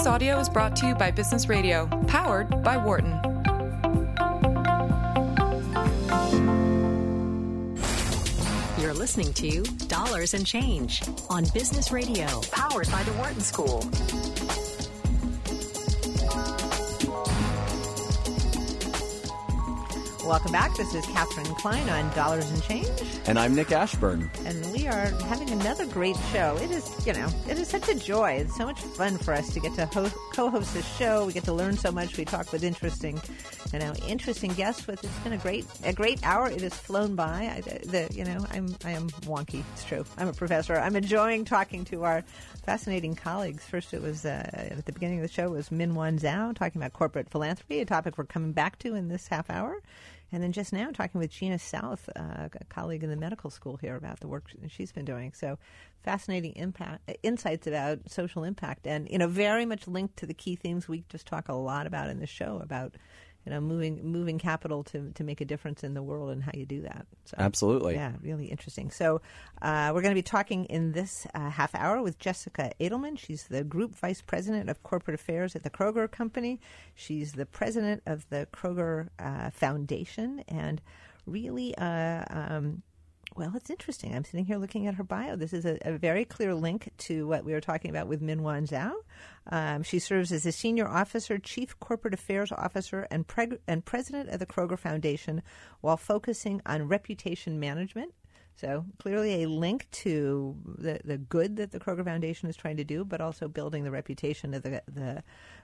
This audio is brought to you by Business Radio, powered by Wharton. You're listening to Dollars and Change on Business Radio, powered by the Wharton School. Welcome back. This is Katharine Klein on Dollars and Change. And I'm Nick Ashburn. And we are having another great show. It is, you know, it is such a joy. It's so much fun for us to get to host, co-host this show. We get to learn so much. We talk with interesting, you know, interesting guests. With it's been a great, a great hour. It has flown by. I, the, you know, I'm, I am wonky. It's true. I'm a professor. I'm enjoying talking to our fascinating colleagues. First, it was uh, at the beginning of the show was Minyuan Zhao talking about corporate philanthropy, a topic we're coming back to in this half hour. And then just now, talking with Gina South, uh, a colleague in the medical school here, about the work she's been doing. So, fascinating impact insights about social impact, and you know, very much linked to the key themes we just talk a lot about in the show about you know moving moving capital to to make a difference in the world and how you do that. So, Absolutely, yeah, really interesting. So uh, we're going to be talking in this uh, half hour with Jessica Adelman. She's the group vice president of corporate affairs at the Kroger Company. She's the president of the Kroger uh, Foundation, and really. Uh, um, well, it's interesting. I'm sitting here looking at her bio. This is a, a very clear link to what we were talking about with Minyuan Zhao. Um, she serves as a senior officer, chief corporate affairs officer, and, preg- and president of the Kroger Foundation while focusing on reputation management. So clearly a link to the, the good that the Kroger Foundation is trying to do, but also building the reputation of the, the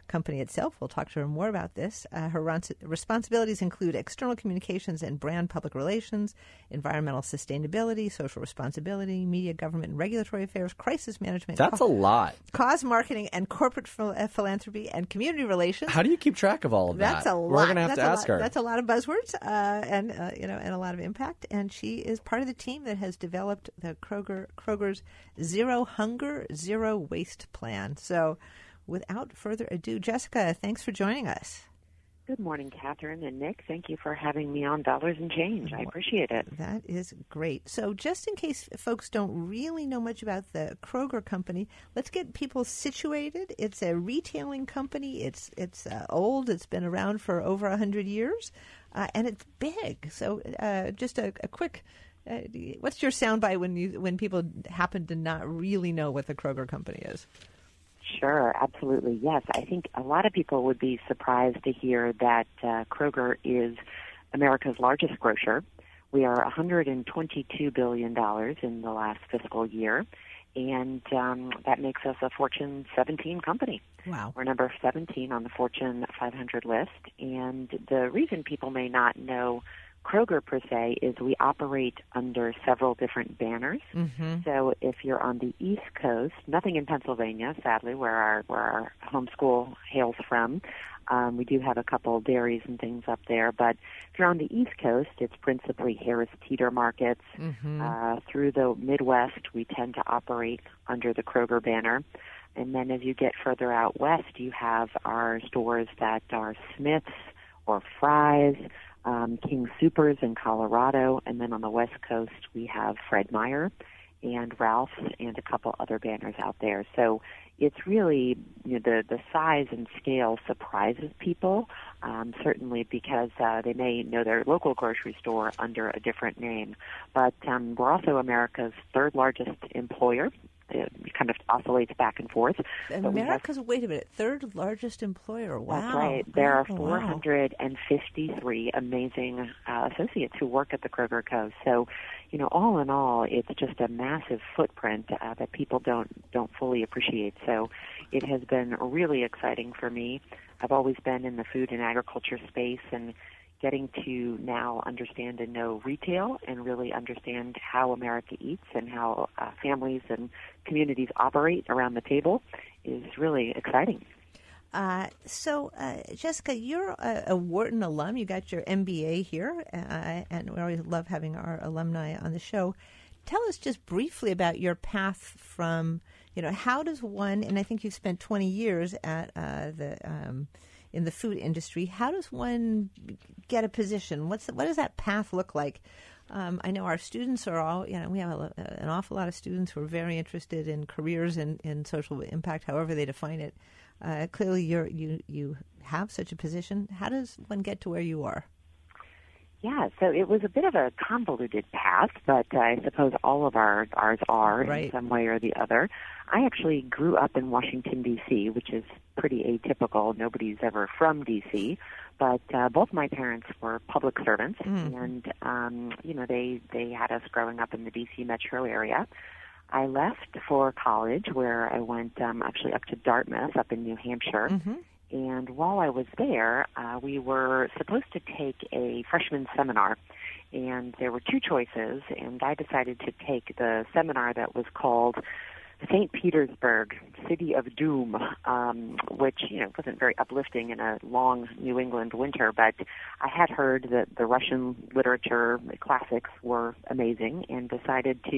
company itself. We'll talk to her more about this. Uh, her ron- responsibilities include external communications and brand public relations, environmental sustainability, social responsibility, media, government, and regulatory affairs, crisis management. That's co- a lot. Cause marketing and corporate phil- uh, philanthropy and community relations. How do you keep track of all of that? That's a lot. We're going to have That's to ask lot. her. That's a lot of buzzwords uh, and uh, you know and a lot of impact. And she is part of the team that has developed the Kroger Kroger's Zero Hunger, Zero Waste plan. So without further ado, Jessica, thanks for joining us. Good morning, Katharine and Nick. Thank you for having me on Dollars and Change. I appreciate it. That is great. So, just in case folks don't really know much about the Kroger company, let's get people situated. It's a retailing company. It's it's uh, old. It's been around for over a hundred years, uh, and it's big. So, uh, just a, a quick. Uh, what's your soundbite when you when people happen to not really know what the Kroger company is? Sure, absolutely. Yes, I think a lot of people would be surprised to hear that uh, Kroger is America's largest grocer. We are $122 billion in the last fiscal year, and um, that makes us a Fortune 17 company. Wow. We're number 17 on the Fortune 500 list, and the reason people may not know Kroger per se is we operate under several different banners. Mm-hmm. So if you're on the East Coast, nothing in Pennsylvania, sadly, where our where our homeschool hails from. Um, we do have a couple dairies and things up there, but if you're on the East Coast, it's principally Harris Teeter markets. Mm-hmm. Uh, through the Midwest, we tend to operate under the Kroger banner. And then as you get further out west, you have our stores that are Smith's or Fry's, um, King Supers in Colorado, and then on the West Coast we have Fred Meyer and Ralph's and a couple other banners out there. So it's really you know, the the size and scale surprises people, um, certainly because uh, they may know their local grocery store under a different name. But um, we're also America's third largest employer it kind of oscillates back and forth. America's, have, wait a minute, third largest employer. Wow. That's right. There oh, are 453 wow. amazing uh, associates who work at the Kroger Co. So, you know, all in all, it's just a massive footprint uh, that people don't don't fully appreciate. So, it has been really exciting for me. I've always been in the food and agriculture space and getting to now understand and know retail and really understand how America eats and how uh, families and communities operate around the table is really exciting. Uh, so, uh, Jessica, you're a, a, Wharton alum. You got your MBA here, uh, and we always love having our alumni on the show. Tell us just briefly about your path from, you know, how does one, and I think you've spent 20 years at uh, the um, in the food industry. How does one get a position? What's the, what does that path look like? Um, I know our students are all, you know, we have a, an awful lot of students who are very interested in careers in, in social impact, however they define it. Uh, clearly, you're, you you have such a position. How does one get to where you are? Yeah, so it was a bit of a convoluted path, but I suppose all of our ours are Right. in some way or the other. I actually grew up in Washington D.C., which is pretty atypical. Nobody's ever from D.C., but uh, both my parents were public servants, and um, you know they they had us growing up in the D.C. metro area. I left for college, where I went um, actually up to Dartmouth, up in New Hampshire. And while I was there, uh, we were supposed to take a freshman seminar, and there were two choices, and I decided to take the seminar that was called St. Petersburg, City of Doom, um, which you know wasn't very uplifting in a long New England winter, but I had heard that the Russian literature classics were amazing, and decided to,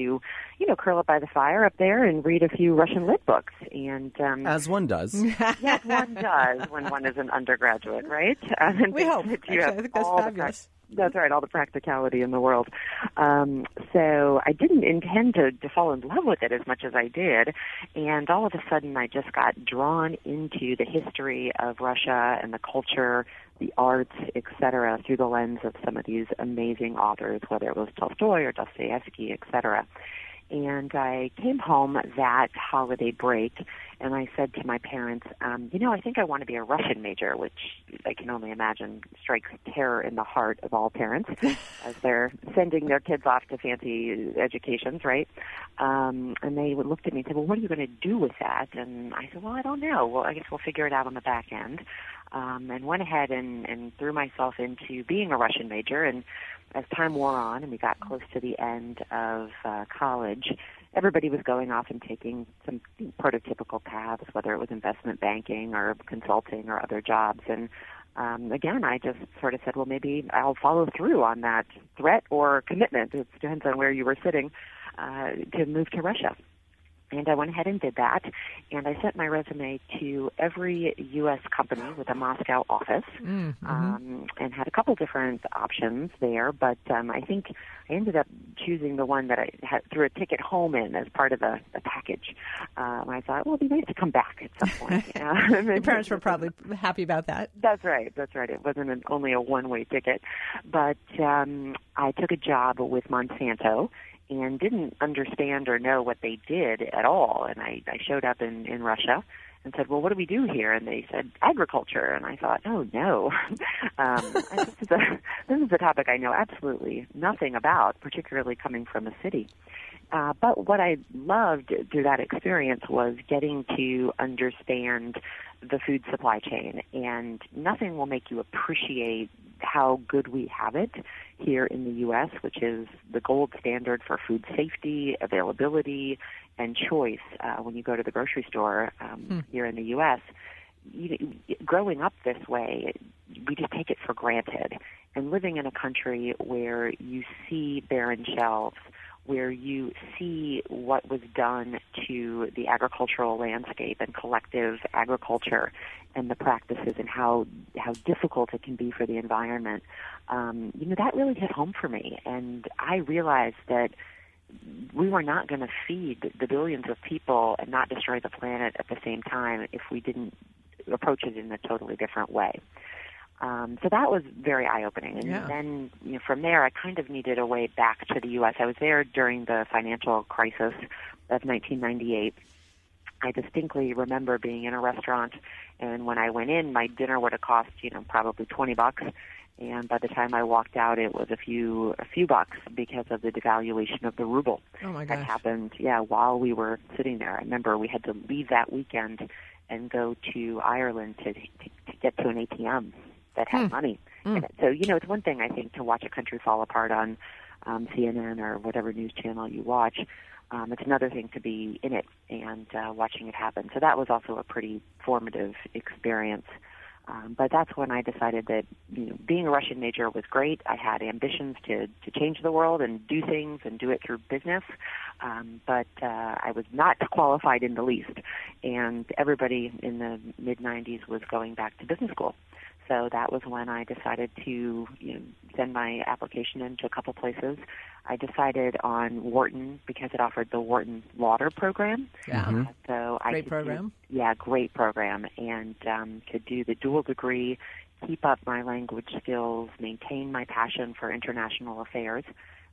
you know, curl up by the fire up there and read a few Russian lit books. And um, As one does. yes, one does when one is an undergraduate, right? And We hope. that you Actually, have I think that's all fabulous. That's right, all the practicality in the world. Um, so I didn't intend to, to fall in love with it as much as I did, and all of a sudden I just got drawn into the history of Russia and the culture, the arts, etc., through the lens of some of these amazing authors, whether it was Tolstoy or Dostoevsky, etc. And I came home that holiday break, and I said to my parents, um, "You know, I think I want to be a Russian major," which I can only imagine strikes terror in the heart of all parents as they're sending their kids off to fancy educations, right? Um, and they looked at me and said, "Well, what are you going to do with that?" And I said, "Well, I don't know. Well, I guess we'll figure it out on the back end." Um, and went ahead and, and threw myself into being a Russian major. And as time wore on and we got close to the end of uh, college, everybody was going off and taking some prototypical paths, whether it was investment banking or consulting or other jobs. And um, again, I just sort of said, well, maybe I'll follow through on that threat or commitment. It depends on where you were sitting uh, to move to Russia. And I went ahead and did that, and I sent my resume to every U.S. company with a Moscow office, um, and had a couple different options there. But um, I think I ended up choosing the one that I had threw a ticket home in as part of the, the package. Um, I thought, well, it'd be nice to come back at some point. Um, Your parents were probably happy about that. that's right. That's right. It wasn't an, only a one-way ticket, but um, I took a job with Monsanto and didn't understand or know what they did at all. And I, I showed up in, in Russia and said, "Well, what do we do here?" And they said, "Agriculture." And I thought, "Oh no, um, this is a this is a topic I know absolutely nothing about, particularly coming from a city." Uh, but what I loved through that experience was getting to understand the food supply chain, and nothing will make you appreciate how good we have it here in the U.S., which is the gold standard for food safety, availability, and choice. Uh, when you go to the grocery store um, here in the U.S., you, growing up this way, we just take it for granted. And living in a country where you see barren shelves, where you see what was done to the agricultural landscape and collective agriculture and the practices and how how difficult it can be for the environment, um, you know that really hit home for me. And I realized that we were not going to feed the billions of people and not destroy the planet at the same time if we didn't approach it in a totally different way. Um, so that was very eye-opening. And Yeah. then you know, from there, I kind of needed a way back to the U.S. I was there during the financial crisis of 1998. I distinctly remember being in a restaurant, and when I went in, my dinner would have cost, you know, probably 20 bucks. And by the time I walked out, it was a few a few bucks because of the devaluation of the ruble Oh my that gosh. happened. Yeah, while we were sitting there, I remember we had to leave that weekend and go to Ireland to to, to get to an ATM that had money in it. So you know, it's one thing I think to watch a country fall apart on um, CNN or whatever news channel you watch. Um, it's another thing to be in it and uh, watching it happen. So that was also a pretty formative experience. Um, but that's when I decided that you know, being a Russian major was great. I had ambitions to to change the world and do things and do it through business. Um, but uh, I was not qualified in the least, and everybody in the mid '90s was going back to business school. So that was when I decided to you know, send my application in to a couple places. I decided on Wharton because it offered the Wharton Lauder program. Yeah. Mm-hmm. Uh, so I Great could program. Do, yeah, great program, and um, could do the dual degree, keep up my language skills, maintain my passion for international affairs.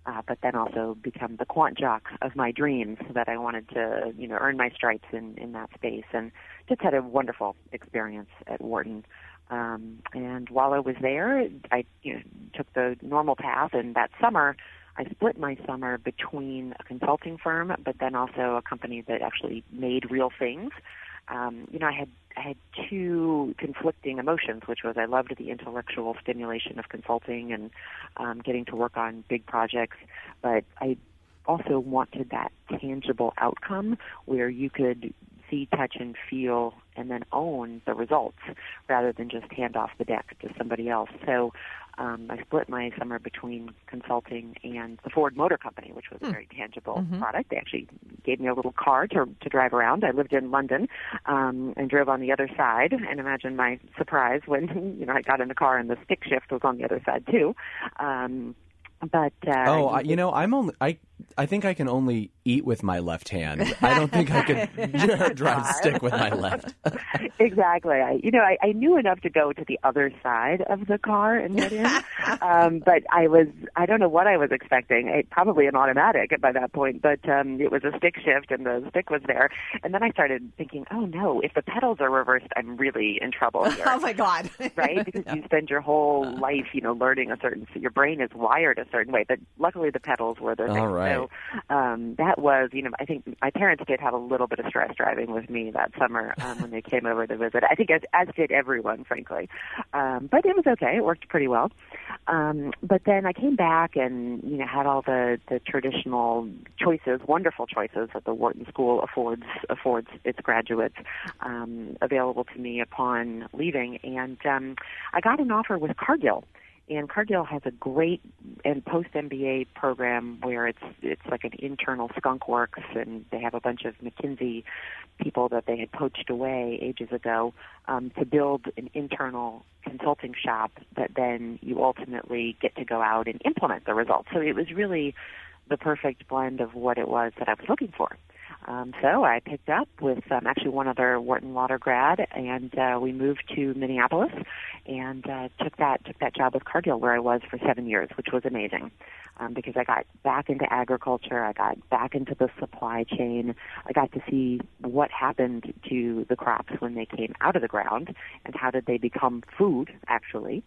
Uh, but then also become the quant jock of my dreams that I wanted to, you know, earn my stripes in, in that space and just had a wonderful experience at Wharton. Um, and while I was there, I you know, took the normal path and that summer I split my summer between a consulting firm, but then also a company that actually made real things. Um, you know, I had I had two conflicting emotions, which was I loved the intellectual stimulation of consulting and um, getting to work on big projects, but I also wanted that tangible outcome where you could see, touch, and feel, and then own the results rather than just hand off the deck to somebody else. So um, I split my summer between consulting and the Ford Motor Company, which was a very tangible product. They actually gave me a little car to to drive around. I lived in London um, and drove on the other side. And imagine my surprise when you know I got in the car and the stick shift was on the other side too. Um, but uh, Oh, I, you know, I'm only I I think I can only eat with my left hand. I don't think I could drive stick with my left. exactly. I, you know, I, I knew enough to go to the other side of the car and get in, um, but I was, I don't know what I was expecting. It, probably an automatic by that point, but um, it was a stick shift and the stick was there. And then I started thinking, oh no, if the pedals are reversed, I'm really in trouble here. Oh my God! right? Because you spend your whole life, you know, learning a certain. Your brain is wired a certain way. But luckily, the pedals were the All thing. Right. So um, that was, you know, I think my parents did have a little bit of stress driving with me that summer um, when they came over to visit. I think as as did everyone, frankly. Um, but it was okay. It worked pretty well. Um, but then I came back and you know had all the the traditional choices, wonderful choices that the Wharton School affords affords its graduates um, available to me upon leaving, and um, I got an offer with Cargill. And Cargill has a great and post MBA program where it's it's like an internal skunk works, and they have a bunch of McKinsey people that they had poached away ages ago um, to build an internal consulting shop that then you ultimately get to go out and implement the results. So it was really the perfect blend of what it was that I was looking for. Um, so I picked up with um, actually one other Wharton Lauder grad, and uh, we moved to Minneapolis, and uh, took that took that job with Cargill, where I was for seven years, which was amazing, um, because I got back into agriculture, I got back into the supply chain, I got to see what happened to the crops when they came out of the ground, and how did they become food actually,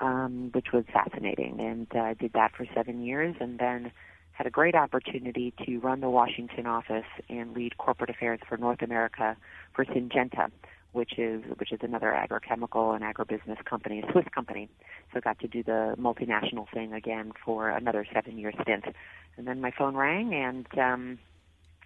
um, which was fascinating, and uh, I did that for seven years, and then had a great opportunity to run the Washington office and lead corporate affairs for North America for Syngenta, which is which is another agrochemical and agribusiness company, a Swiss company. So got to do the multinational thing again for another seven year stint. And then my phone rang and um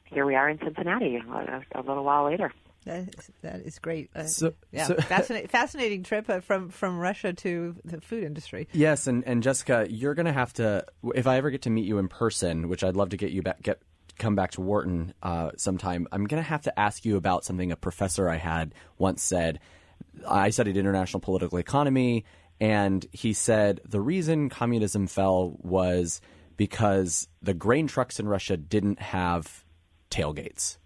here we are in Cincinnati a, a little while later. That is, that is great. Uh, So- yeah, so- fascinating, fascinating trip uh, from from Russia to the food industry. Yes, and, and Jessica, you're going to have to if I ever get to meet you in person, which I'd love to get you back get come back to Wharton uh, sometime. I'm going to have to ask you about something a professor I had once said. I studied international political economy, and he said the reason communism fell was because the grain trucks in Russia didn't have tailgates.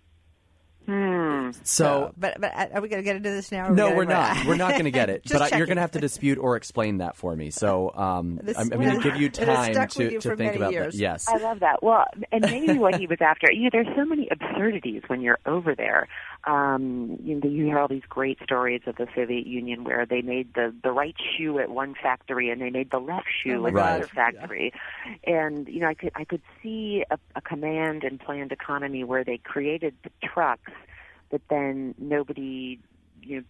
So but but uh, are we going to get into this now? or no, we're not. We're not going to get it. But I, you're going to have to dispute or explain that for me. So um, This- I'm, I'm going to give you it has time to, you to think about years. that. Yes. I love that. Well, and maybe what he was after, you know, there's so many absurdities when you're over there. Um, you, know, you hear all these great stories of the Soviet Union where they made the the right shoe at one factory and they made the left shoe Oh at God. another factory, and you know, I could I could see a, a command and planned economy where they created the trucks, but then nobody, you know,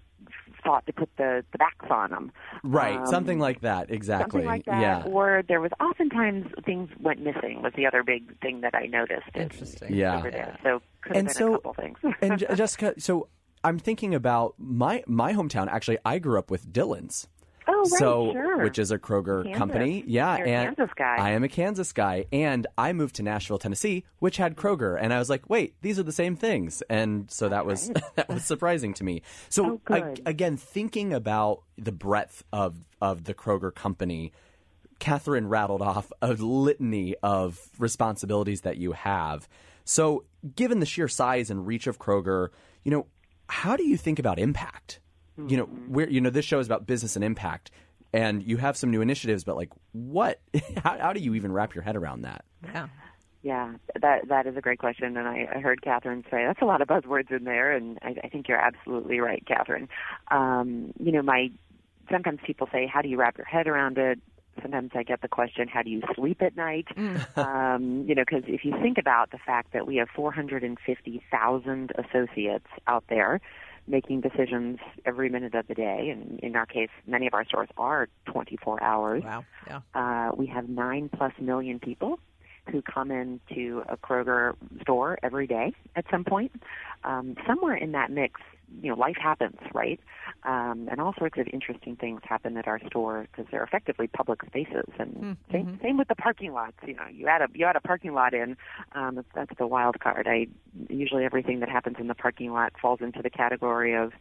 thought to put the the backs on them. Right. Um, something like that. Exactly. Something like that. Yeah. Or there was oftentimes things went missing was the other big thing that I noticed. Interesting. Yeah. So could have And been so- a couple things. and Jessica, so I'm thinking about my my hometown. Actually, I grew up with Dillon's. Oh, right, so, sure. which is a Kroger Kansas. company. Yeah, You're a and Kansas guy. I am a Kansas guy, and I moved to Nashville, Tennessee, which had Kroger, and I was like, wait, these are the same things, and so that was that was surprising to me. So Oh, good. again, thinking about the breadth of of the Kroger company. Katharine rattled off a litany of responsibilities that you have. So, given the sheer size and reach of Kroger, you know, how do you think about impact? You know, where you know this show is about business and impact, and you have some new initiatives, but like, what? How, how do you even wrap your head around that? Yeah. Yeah, that that is a great question, and I, I heard Katharine say that's a lot of buzzwords in there, and I, I think you're absolutely right, Katharine. Um, you know, my sometimes people say, "How do you wrap your head around it?" Sometimes I get the question, "How do you sleep at night?" um, you know, because if you think about the fact that we have 450,000 associates out there making decisions every minute of the day, and in our case, many of our stores are 24 hours. Wow. Yeah. Uh, we have nine plus million people who come into a Kroger store every day at some point. Um, somewhere in that mix, you know, life happens, right? Um, and all sorts of interesting things happen at our store because they're effectively public spaces. And same, same with the parking lots. You know, you add a you add a parking lot in. Um, that's, the wild card. I usually everything that happens in the parking lot falls into the category of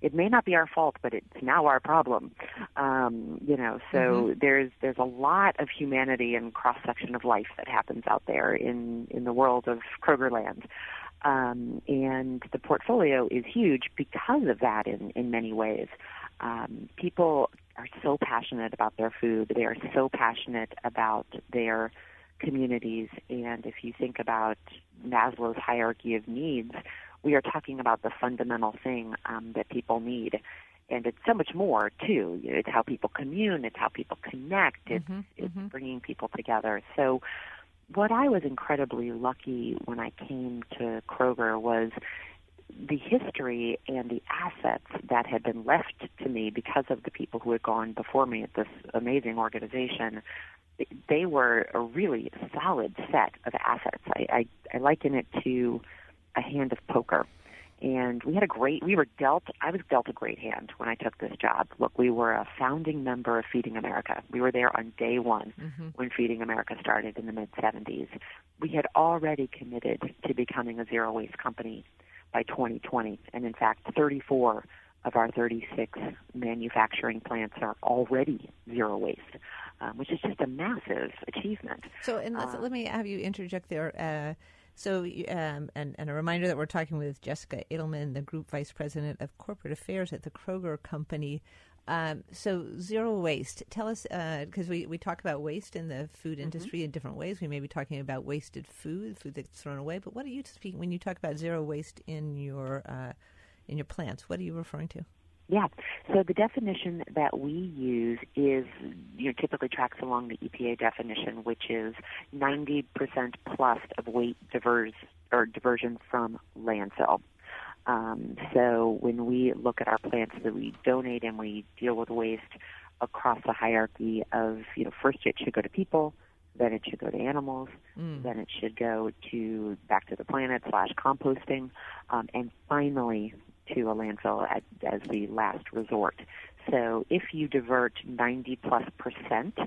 it may not be our fault, but it's now our problem. Um, you know, so there's there's a lot of humanity and cross section of life that happens out there in in the world of Krogerland. Um, and the portfolio is huge because of that in, in many ways. Um, people are so passionate about their food. They are so passionate about their communities. And if you think about Maslow's hierarchy of needs, we are talking about the fundamental thing um, that people need. And it's so much more, too. It's how people commune, it's how people connect, it's, it's bringing people together. So, what I was incredibly lucky when I came to Kroger was the history and the assets that had been left to me because of the people who had gone before me at this amazing organization. They were a really solid set of assets. I, I, I liken it to a hand of poker. And we had a great, we were dealt, I was dealt a great hand when I took this job. Look, we were a founding member of Feeding America. We were there on day one when Feeding America started in the mid 70s. We had already committed to becoming a zero waste company by 2020. And in fact, 34 of our 36 manufacturing plants are already zero waste, um, which is just a massive achievement. So, and let's, let me have you interject there. Uh, so, um, and, and a reminder that we're talking with Jessica Adelman, the Group Vice President of Corporate Affairs at the Kroger Company. Um, so, zero waste. Tell us, because we, we talk about waste in the food industry in different ways. We may be talking about wasted food, food that's thrown away. But what are you speaking when you talk about zero waste in your uh, in your plants? What are you referring to? Yeah. So the definition that we use is, you know, typically tracks along the EPA definition, which is 90% plus of weight diverse or diversion from landfill. Um, so when we look at our plants that we donate and we deal with waste across the hierarchy of, you know, first it should go to people, then it should go to animals, then it should go to back to the planet slash composting, um, and finally to a landfill at, as the last resort. So if you divert 90 plus percent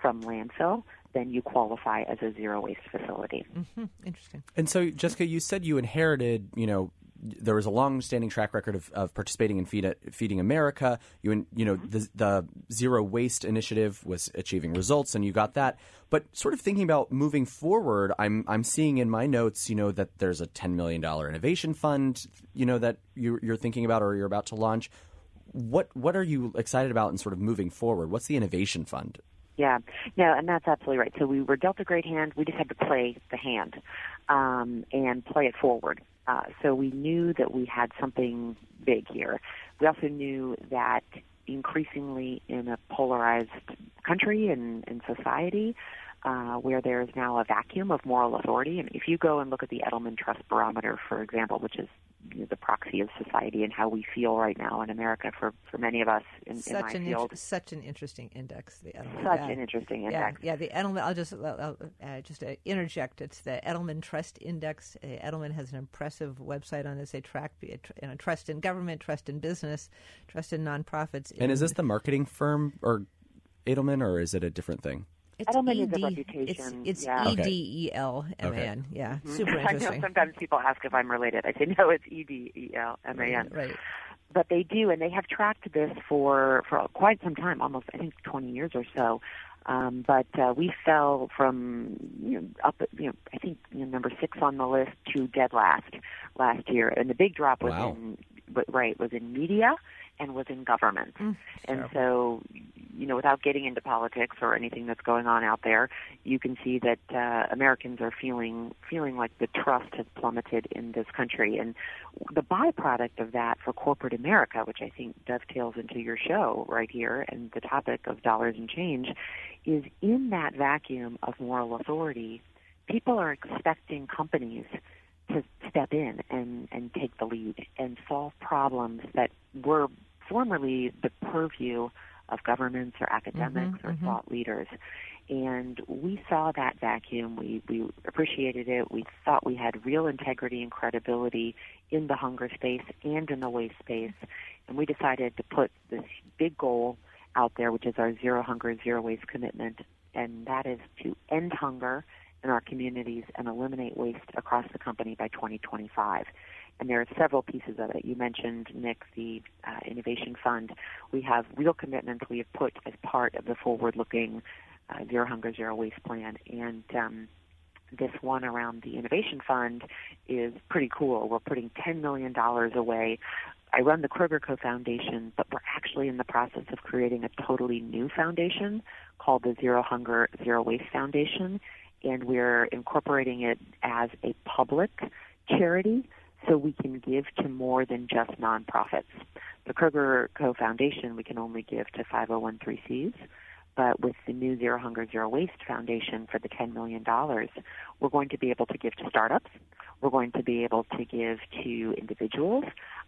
from landfill, then you qualify as a zero waste facility. Hmm, interesting. And so, Jessica, you said you inherited, you know, there was a long-standing track record of, of participating in Feed, Feeding America. You, you know, the, the zero waste initiative was achieving results, and you got that. But sort of thinking about moving forward, I'm I'm seeing in my notes, you know, that there's a ten million dollar innovation fund, you know, that you're, you're thinking about or you're about to launch. What what are you excited about in sort of moving forward? What's the innovation fund? Yeah, no, and that's absolutely right. So we were dealt a great hand. We just had to play the hand um, and play it forward. Uh, so we knew that we had something big here. We also knew that increasingly in a polarized country and, and society, uh, where there is now a vacuum of moral authority. And if you go and look at the Edelman Trust Barometer, for example, which is the proxy of society and how we feel right now in America for, for many of us in, in Such my an field, inter- such an interesting index. The Edelman. such yeah. an interesting index. yeah. The Edelman. I'll just I'll, uh, just uh, interject. It's the Edelman Trust Index. Uh, Edelman has an impressive website on this. They track uh, tr- you know, trust in government, trust in business, trust in nonprofits. And is this the marketing firm or Edelman, or is it a different thing? It's Edelman is a ED reputation, It's, it's yeah. E Okay. D E L M A N. Yeah, super I know sometimes people ask if I'm related. I say no, it's E D E L M A N. Right. but they do, and they have tracked this for for quite some time, almost I think 20 years or so. Um, but uh, we fell from you know, up, you know, I think you know, number six on the list to dead last last year, and the big drop was Wow. in right was in media and was in government. and so, you know, without getting into politics or anything that's going on out there, you can see that uh, Americans are feeling feeling like the trust has plummeted in this country, and the byproduct of that for corporate America, which I think dovetails into your show right here and the topic of dollars and change, is in that vacuum of moral authority, people are expecting companies to step in and, and take the lead and solve problems that were formerly the purview of governments or academics mm-hmm, or mm-hmm. thought leaders. And we saw that vacuum. We, we appreciated it. We thought we had real integrity and credibility in the hunger space and in the waste space. And we decided to put this big goal out there, which is our zero hunger, zero waste commitment. And that is to end hunger in our communities and eliminate waste across the company by 2025. And there are several pieces of it. You mentioned, Nick, the uh, Innovation Fund. We have real commitments we have put as part of the forward looking uh, Zero Hunger, Zero Waste plan. And um, this one around the Innovation Fund is pretty cool. We're putting $10 million away. I run the Kroger Co Foundation, but we're actually in the process of creating a totally new foundation called the Zero Hunger, Zero Waste Foundation. And we're incorporating it as a public charity so we can give to more than just nonprofits. The Kroger Co Foundation, we can only give to 501c but with the new Zero Hunger, Zero Waste Foundation for the $10 million, we're going to be able to give to startups. We're going to be able to give to individuals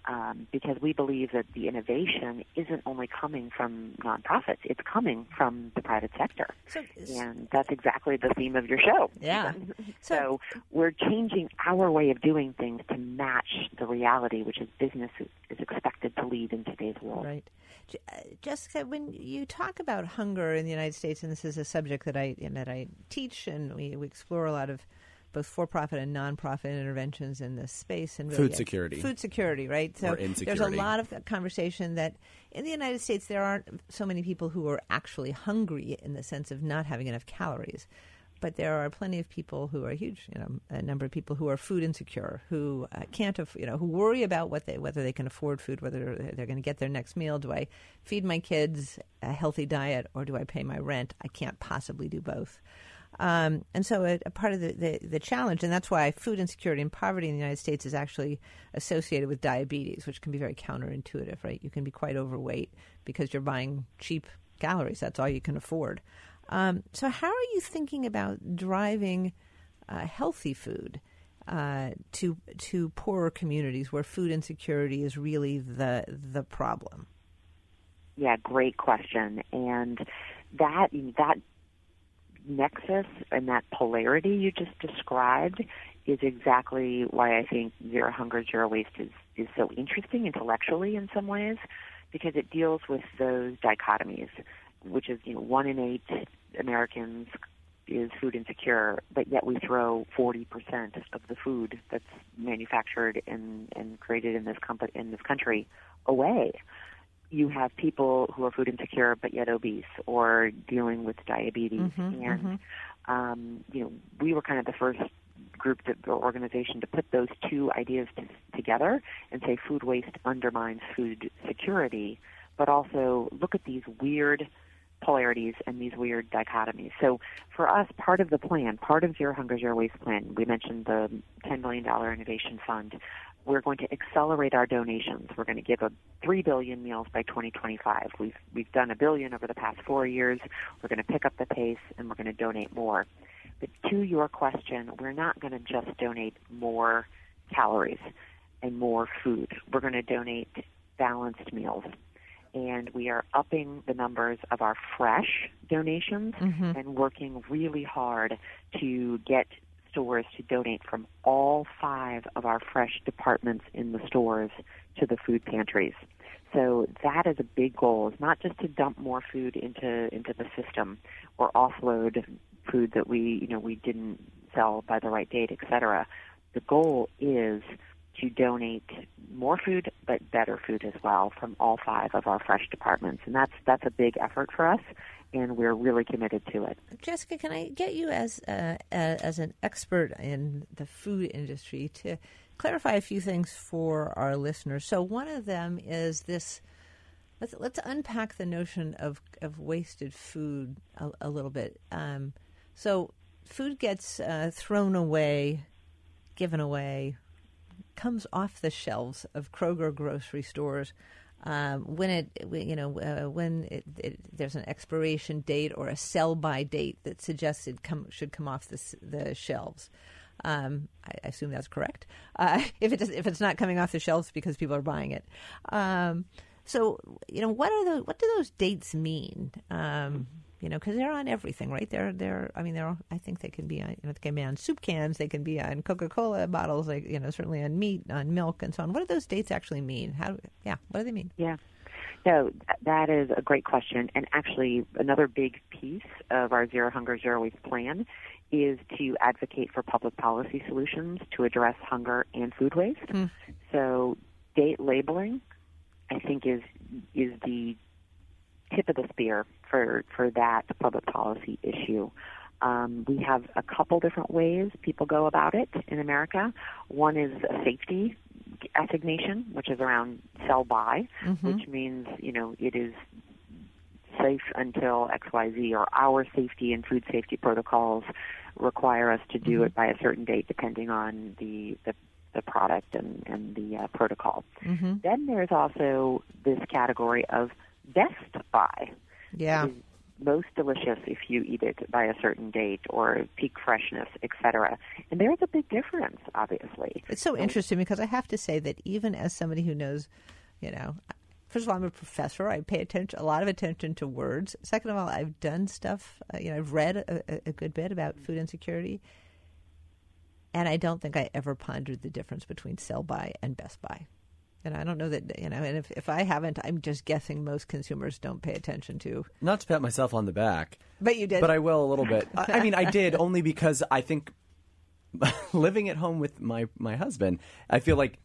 um, because we believe that the innovation isn't only coming from nonprofits, it's coming from the private sector. So- and that's exactly the theme of your show. Yeah. So we're changing our way of doing things to match the reality, which is business is, is expected to lead in today's world. Right. Uh, Jessica, when you talk about hunger in the United States, and this is a subject that I that I teach, and we, we explore a lot of both for-profit and non-profit interventions in this space, and really Food security. food security, right? So there's a lot of conversation that in the United States there aren't so many people who are actually hungry in the sense of not having enough calories. But there are plenty of people who are huge, you know, a number of people who are food insecure, who uh, can't, aff- you know, who worry about what they, whether they can afford food, whether they're going to get their next meal. Do I feed my kids a healthy diet, or do I pay my rent? I can't possibly do both. Um, and so, a, a part of the, the, the challenge, and that's why food insecurity and poverty in the United States is actually associated with diabetes, which can be very counterintuitive, right? You can be quite overweight because you're buying cheap calories. That's all you can afford. Um, so, how are you thinking about driving uh, healthy food uh, to to poorer communities where food insecurity is really the the problem? Yeah, great question. And that that nexus and that polarity you just described is exactly why I think Zero Hunger, Zero Waste is, is so interesting intellectually in some ways, because it deals with those dichotomies, which is, you know, one in eight Americans is food insecure, but yet we throw 40% of the food that's manufactured and, and created in this, compa- in this country away. You have people who are food insecure but yet obese or dealing with diabetes and um, you know we were kind of the first group that, or organization to put those two ideas t- together and say food waste undermines food security but also look at these weird polarities and these weird dichotomies. So for us, part of the plan, part of Zero Hunger, Zero Waste plan, we mentioned the $10 million innovation fund. We're going to accelerate our donations. We're going to give a 3 billion meals by 2025. We've, we've done a billion over the past four years. We're going to pick up the pace and we're going to donate more. But to your question, we're not going to just donate more calories and more food. We're going to donate balanced meals and we are upping the numbers of our fresh donations mm-hmm. and working really hard to get stores to donate from all five of our fresh departments in the stores to the food pantries. So that is a big goal. It's not just to dump more food into into the system or offload food that we you know we didn't sell by the right date, et cetera. The goal is to donate more food, but better food as well from all five of our fresh departments, and that's that's a big effort for us, and we're really committed to it. Jessica, can I get you as uh, as an expert in the food industry to clarify a few things for our listeners? So one of them is this. Let's let's unpack the notion of of wasted food a, a little bit. Um, so food gets uh, thrown away, given away, comes off the shelves of Kroger grocery stores um, when it you know uh, when it, it, there's an expiration date or a sell by date that suggests it come, should come off the, the shelves. Um, I, assume that's correct. Uh, if it does, if it's not coming off the shelves because people are buying it, um, so you know what are the what do those dates mean? Um, you know, because they're on everything, right? They're they're. I mean, they're. I think they can be on. You know, they can be on soup cans. They can be on Coca Cola bottles. Like you know, certainly on meat, on milk, and so on. What do those dates actually mean? How? Yeah, what do they mean? Yeah. So that is a great question, and actually another big piece of our Zero Hunger Zero Waste plan is to advocate for public policy solutions to address hunger and food waste. Mm. So date labeling, I think, is is the tip of the spear for, for that public policy issue. Um, we have a couple different ways people go about it in America. One is a safety assignation, which is around sell by, mm-hmm. which means you know it is safe until XYZ, or our safety and food safety protocols require us to do mm-hmm. it by a certain date, depending on the the, the product and and the uh, protocol. Mm-hmm. Then there's also this category of best by. Yeah. most delicious if you eat it by a certain date or peak freshness, etc. And there's a big difference, obviously. It's so interesting because I have to say that even as somebody who knows, you know, first of all, I'm a professor. I pay attention, a lot of attention to words. Second of all, I've done stuff. Uh, you know, I've read a, a good bit about food insecurity, and I don't think I ever pondered the difference between sell by and best by. And I don't know that, you know, and if, if I haven't, I'm just guessing most consumers don't pay attention to. Not to pat myself on the back. But you did. But I will a little bit. I, I mean, I did only because I think living at home with my, my husband, I feel like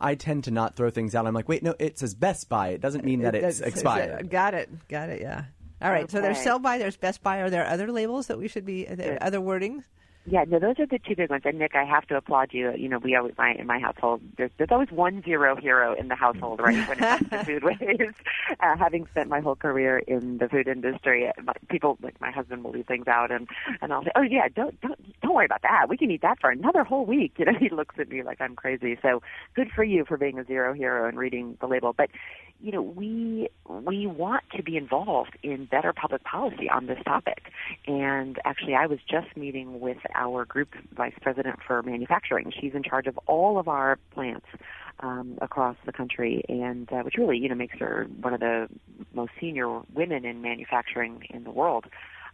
I tend to not throw things out. I'm like, wait, no, it says Best by. It doesn't mean that it's expired. Got it. Got it. Yeah. All right. Okay. So there's sell by, there's Best by. Are there other labels that we should be, other wordings? Yeah, no, those are the two big ones. And Nick, I have to applaud you. You know, we always my in my household there's there's always one zero hero in the household, right? When it comes to food waste. Uh, having spent my whole career in the food industry, people like my husband will leave things out, and and I'll say, oh yeah, don't don't don't worry about that. We can eat that for another whole week. You know, he looks at me like I'm crazy. So good for you for being a zero hero and reading the label. But you know, we we want to be involved in better public policy on this topic. And actually, I was just meeting with our group vice president for manufacturing. She's in charge of all of our plants um, across the country, and uh, which really, you know, makes her one of the most senior women in manufacturing in the world.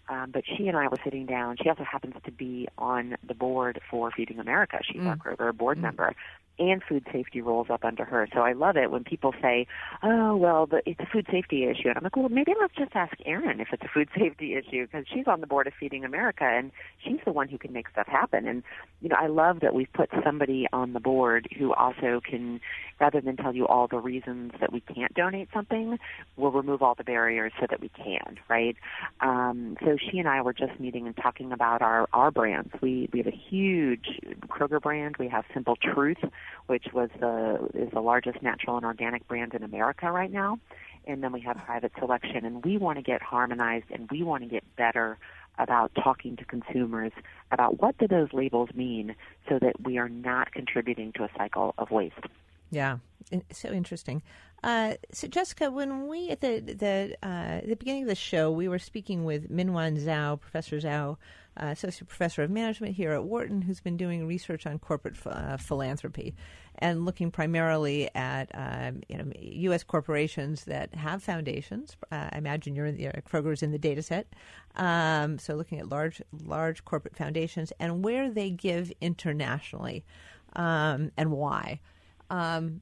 Um, but she and I were sitting down. She also happens to be on the board for Feeding America. She's mm. our Kroger board mm. member and food safety rolls up under her. So I love it when people say, "Oh, well, it's a food safety issue," and I'm like, "Well, maybe let's just ask Erin if it's a food safety issue because she's on the board of Feeding America and she's the one who can make stuff happen." And you know, I love that we've put somebody on the board who also can, rather than tell you all the reasons that we can't donate something, will remove all the barriers so that we can. Right? Um, so she and I were just meeting and talking about our our brands. We we have a huge Kroger brand. We have Simple Truth which was the is the largest natural and organic brand in America right now. And then we have private selection, and we want to get harmonized, and we want to get better about talking to consumers about what do those labels mean, so that we are not contributing to a cycle of waste. Yeah, so interesting. Uh, so, Jessica, when we at the the uh, the beginning of the show, we were speaking with Minyuan Zhao, Professor Zhao, uh, associate professor of management here at Wharton, who's been doing research on corporate uh, philanthropy and looking primarily at um, you know, U.S. corporations that have foundations. Uh, I imagine you're in the, uh, Kroger's in the data set. Um, so, looking at large large corporate foundations and where they give internationally um, and why. Um,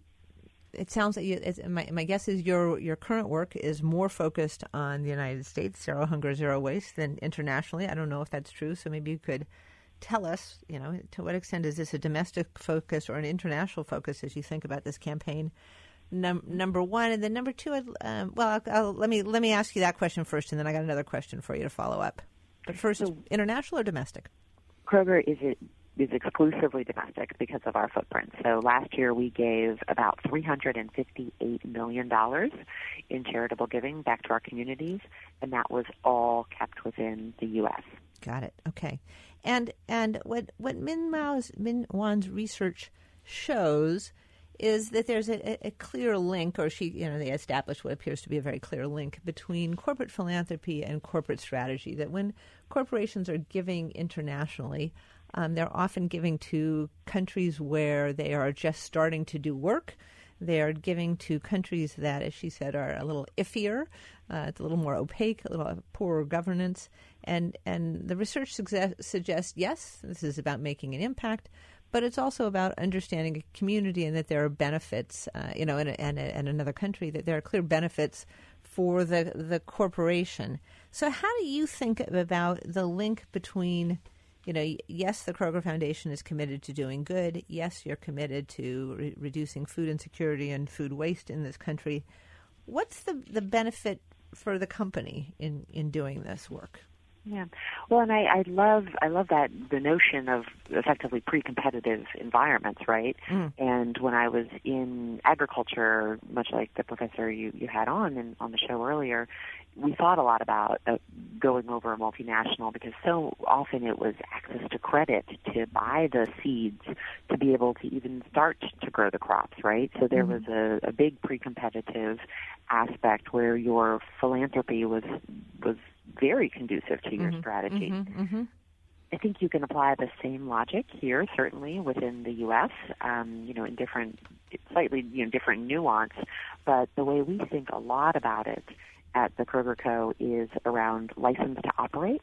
it sounds like you, my, my guess is your your current work is more focused on the United States, zero hunger, zero waste, than internationally. I don't know if that's true, so maybe you could tell us, you know, to what extent is this a domestic focus or an international focus as you think about this campaign? Num- number one, and then number two. Um, well, I'll, I'll, let me let me ask you that question first, and then I got another question for you to follow up. But first, so, international or domestic? Kroger is it is exclusively domestic because of our footprint. So last year we gave about $358 million in charitable giving back to our communities, and that was all kept within the U.S. Got it. Okay. And and what what Min Mao's Minyuan's research shows is that there's a, a, clear link, or she, you know, they established what appears to be a very clear link between corporate philanthropy and corporate strategy. That when corporations are giving internationally, um, they're often giving to countries where they are just starting to do work. They are giving to countries that, as she said, are a little iffier, uh, it's a little more opaque, a little poorer governance. And, and the research suggest, suggests yes, this is about making an impact, but it's also about understanding a community and that there are benefits, uh, you know, in, in, in another country, that there are clear benefits for the, the corporation. So, how do you think about the link between you know, yes, the Kroger Foundation is committed to doing good. Yes, you're committed to re- reducing food insecurity and food waste in this country. What's the, the benefit for the company in, in doing this work? Yeah, well, and I, I love I love that the notion of effectively pre-competitive environments, right? Mm. And when I was in agriculture, much like the professor you you had on on the show earlier, we thought a lot about uh, going over a multinational because so often it was access to credit to buy the seeds to be able to even start to grow the crops, right? So there mm-hmm. was a, a big pre-competitive aspect where your philanthropy was was very conducive to your mm-hmm. strategy. Mm-hmm. mm-hmm. I think you can apply the same logic here, certainly within the U.S. Um, you know, in different, slightly you know different nuance, but the way we think a lot about it at the Kroger Co. is around license to operate.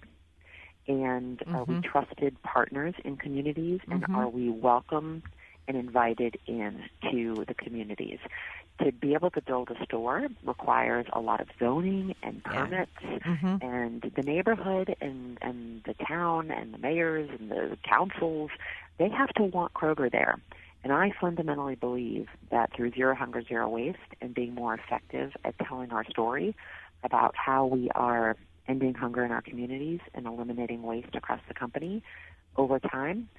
And are we mm-hmm. trusted partners in communities? And mm-hmm. are we welcome and invited in to the communities? To be able to build a store requires a lot of zoning and permits, yeah. mm-hmm. and the neighborhood and, and the town and the mayors and the councils, they have to want Kroger there. And I fundamentally believe that through Zero Hunger, Zero Waste and being more effective at telling our story about how we are ending hunger in our communities and eliminating waste across the company over time,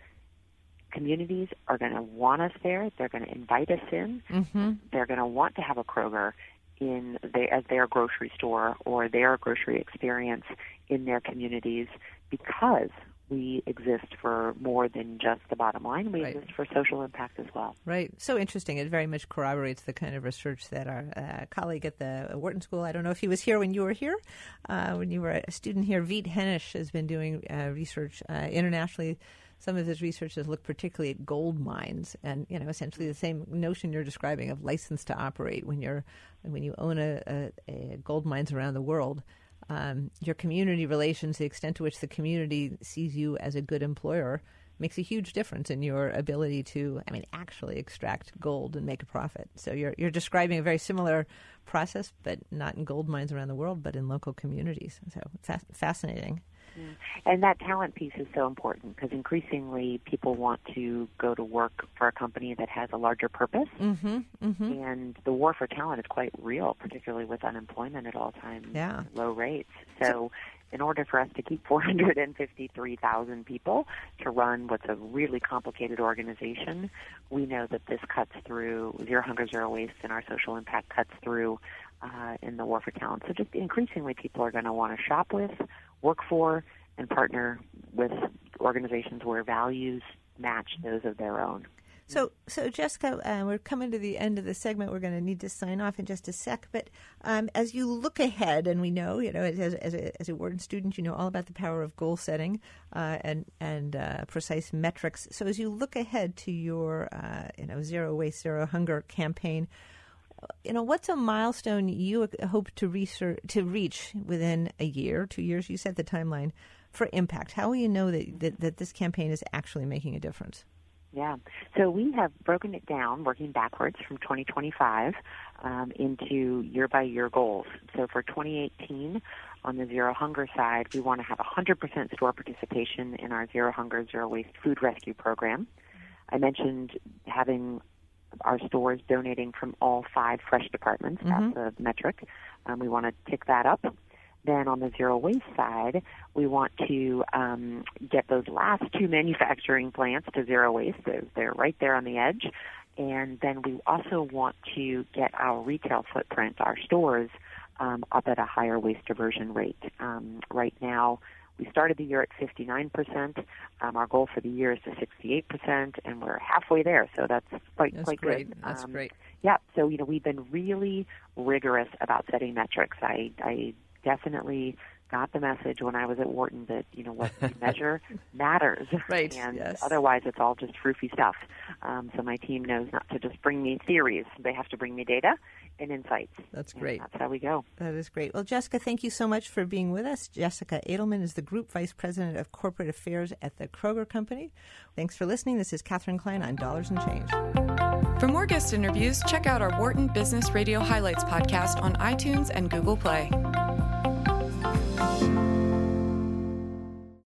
communities are going to want us there. They're going to invite us in. Mm-hmm. They're going to want to have a Kroger in they, as their grocery store or their grocery experience in their communities because we exist for more than just the bottom line. We right. exist for social impact as well. Right. So interesting. It very much corroborates the kind of research that our uh, colleague at the Wharton School, I don't know if he was here when you were here, uh, when you were a student here, Veet Henisz has been doing uh, research uh, internationally. Some of his research has looked particularly at gold mines, and you know, essentially the same notion you're describing of license to operate when you're when you own a, a, a gold mines around the world um, your community relations, the extent to which the community sees you as a good employer, makes a huge difference in your ability to, I mean, actually extract gold and make a profit. So you're you're describing a very similar process, but not in gold mines around the world, but in local communities. So fa- fascinating. Mm. And that talent piece is so important because increasingly people want to go to work for a company that has a larger purpose. Mm-hmm, mm-hmm. And the war for talent is quite real, particularly with unemployment at all times, yeah. low rates. So, in order for us to keep 453,000 people to run what's a really complicated organization, we know that this cuts through Zero Hunger, Zero Waste, and our social impact cuts through uh, in the war for talent. So just increasingly, people are going to want to shop with, work for, and partner with organizations where values match those of their own. So, so Jessica, uh, we're coming to the end of the segment. We're going to need to sign off in just a sec. But um, as you look ahead, and we know, you know, as, as, a, as a Wharton student, you know all about the power of goal setting uh, and and uh, precise metrics. So, as you look ahead to your, uh, you know, zero waste, zero hunger campaign, you know, what's a milestone you hope to research, to reach within a year, two years? You said the timeline for impact. How will you know that, that, that this campaign is actually making a difference? Yeah. So we have broken it down, working backwards from 2025, um, into year by year goals. So for 2018, on the Zero Hunger side, we want to have 100% store participation in our Zero Hunger, Zero Waste food rescue program. I mentioned having our stores donating from all five fresh departments. Mm-hmm. That's a metric. Um, we want to tick that up. Then on the zero waste side, we want to um, get those last two manufacturing plants to zero waste. They're, they're right there on the edge. And then we also want to get our retail footprint, our stores, um, up at a higher waste diversion rate. Um, right now, we started the year at 59%. Um, our goal for the year is to 68%, and we're halfway there. So that's quite That's quite great. good. That's Um, great. Yeah. So you know, we've been really rigorous about setting metrics. I I definitely got the message when I was at Wharton that you know what you measure matters, Right, And yes. otherwise, it's all just froofy stuff. Um, so my team knows not to just bring me theories; they have to bring me data and insights. That's And great. that's how we go. That is great. Well, Jessica, thank you so much for being with us. Jessica Adelman is the Group Vice President of Corporate Affairs at the Kroger Company. Thanks for listening. This is Katharine Klein on Dollars and Change. For more guest interviews, check out our Wharton Business Radio Highlights podcast on iTunes and Google Play.